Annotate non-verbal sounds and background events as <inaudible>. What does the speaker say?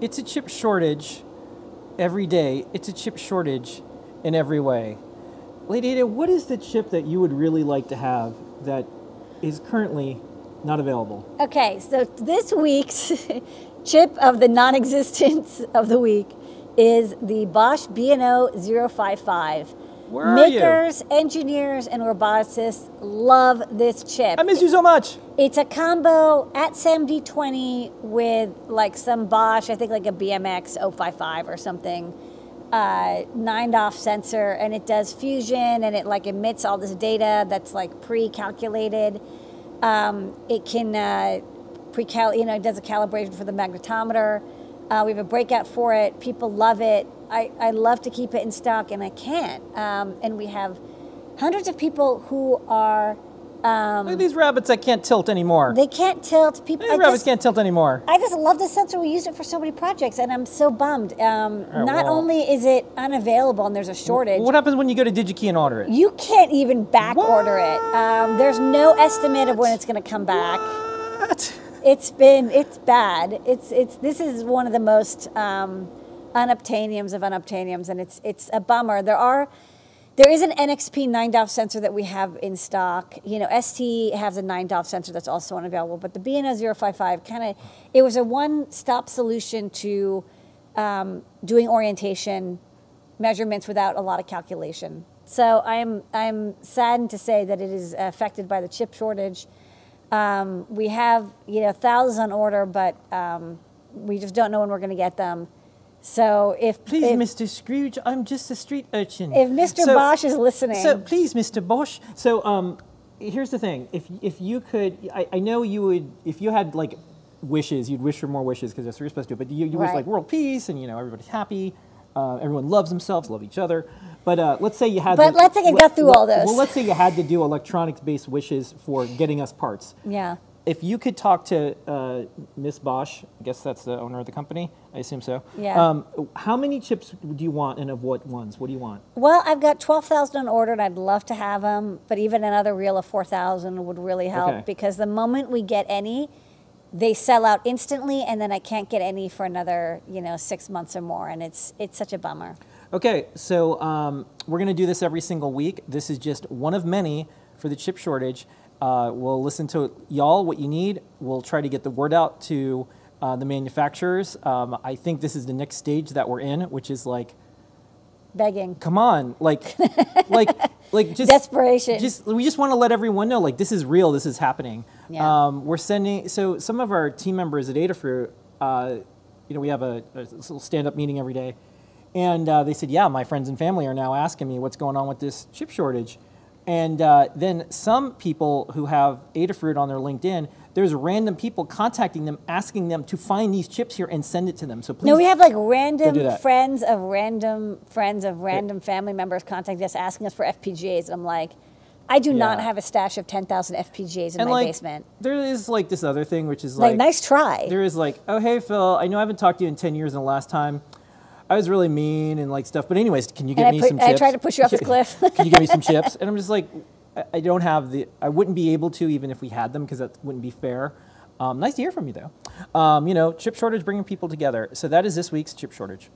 it's a chip shortage every day. It's a chip shortage in every way. Lady Ada, what is the chip that you would really like to have that is currently not available? Okay, so this week's <laughs> chip of the non-existence <laughs> of the week is the Bosch BNO 055. Where? Makers, engineers, and roboticists love this chip. I miss you so much. It's a combo at SAMD20 with like some Bosch, I think like a BMX 055 or something, uh, nine DOF sensor, and it does fusion and it like emits all this data that's like pre-calculated. Um, it can uh, pre-cal, you know, it does a calibration for the magnetometer. Uh, we have a breakout for it. People love it. I, I love to keep it in stock, and I can't. Um, and we have hundreds of people who are um, Look at these rabbits that can't tilt anymore. they can't tilt. People. These I rabbits just, can't tilt anymore. I just love the sensor. We use it for so many projects, and I'm so bummed. Um, right, not well- only is it unavailable and there's a shortage, What happens when you go to DigiKey and order it? you can't even back order it. Um, there's no estimate of when it's going to come back. What? It's been it's bad. It's it's this is one of the most um, unobtainiums of unobtainiums, and it's it's a bummer. There are there is an NXP 9 DOF sensor that we have in stock. You know, ST has a 9 DOF sensor that's also unavailable, but the BNO 055 kind of it was a one-stop solution to um, doing orientation measurements without a lot of calculation. So I'm I'm saddened to say that it is affected by the chip shortage. Um, we have you know thousands on order, but um, we just don't know when we're going to get them. So if Please, if, Mr. Scrooge, I'm just a street urchin. if Mr. So- Bosch is listening, So please, Mr. Bosch. So um, here's the thing: if if you could, I, I know you would, if you had like wishes, you'd wish for more wishes because that's what you're supposed to do. But you, you wish like world peace and you know everybody's happy, uh, everyone loves themselves, love each other. But uh, let's say you had. But to, let's say you let- got through all those. Well, let's say you had to do electronics-based wishes for getting us parts. yeah. If you could talk to uh, Miss Bosch, I guess that's the owner of the company. I assume so. Yeah. Um, how many chips do you want, and of what ones? What do you want? Well, I've got 12,000 on order and I'd love to have them, but even another reel of 4,000 would really help Okay. because the moment we get any, they sell out instantly and then I can't get any for another, you know, 6 months or more and it's it's such a bummer. Okay, so um, we're going to do this every single week. This is just one of many for the chip shortage. Uh, we'll listen to y'all what you need. We'll try to get the word out to uh, the manufacturers. Um, I think this is the next stage that we're in, which is like, Begging. come on, like, <laughs> like, like just Desperation. Just we just want to let everyone know, like, this is real. This is happening. Yeah. Um, we're sending. So some of our team members at Adafruit, uh, you know, we have a, a little stand-up meeting every day, and uh, they said, yeah, my friends and family are now asking me what's going on with this chip shortage. And uh, then some people who have Adafruit on their LinkedIn, there's random people contacting them, asking them to find these chips here and send it to them. So please, No, we have like random friends of random friends of random family members contacting us asking us for FPGAs. And I'm like, I do not have a stash of 10,000 FPGAs in and my like, basement. there is like this other thing, which is Like, like, nice try. there is like, oh hey Phil, I know I haven't talked to you in ten years, and the last time I was really mean and like stuff. But anyways, can you And get I me put- some chips? I tried to push you off the <laughs> cliff. <laughs> can you get me some chips? And I'm just like, I- I don't have the, I wouldn't be able to even if we had them because that wouldn't be fair. Um, nice to hear from you though. Um, you know, chip shortage bringing people together. So that is this week's chip shortage.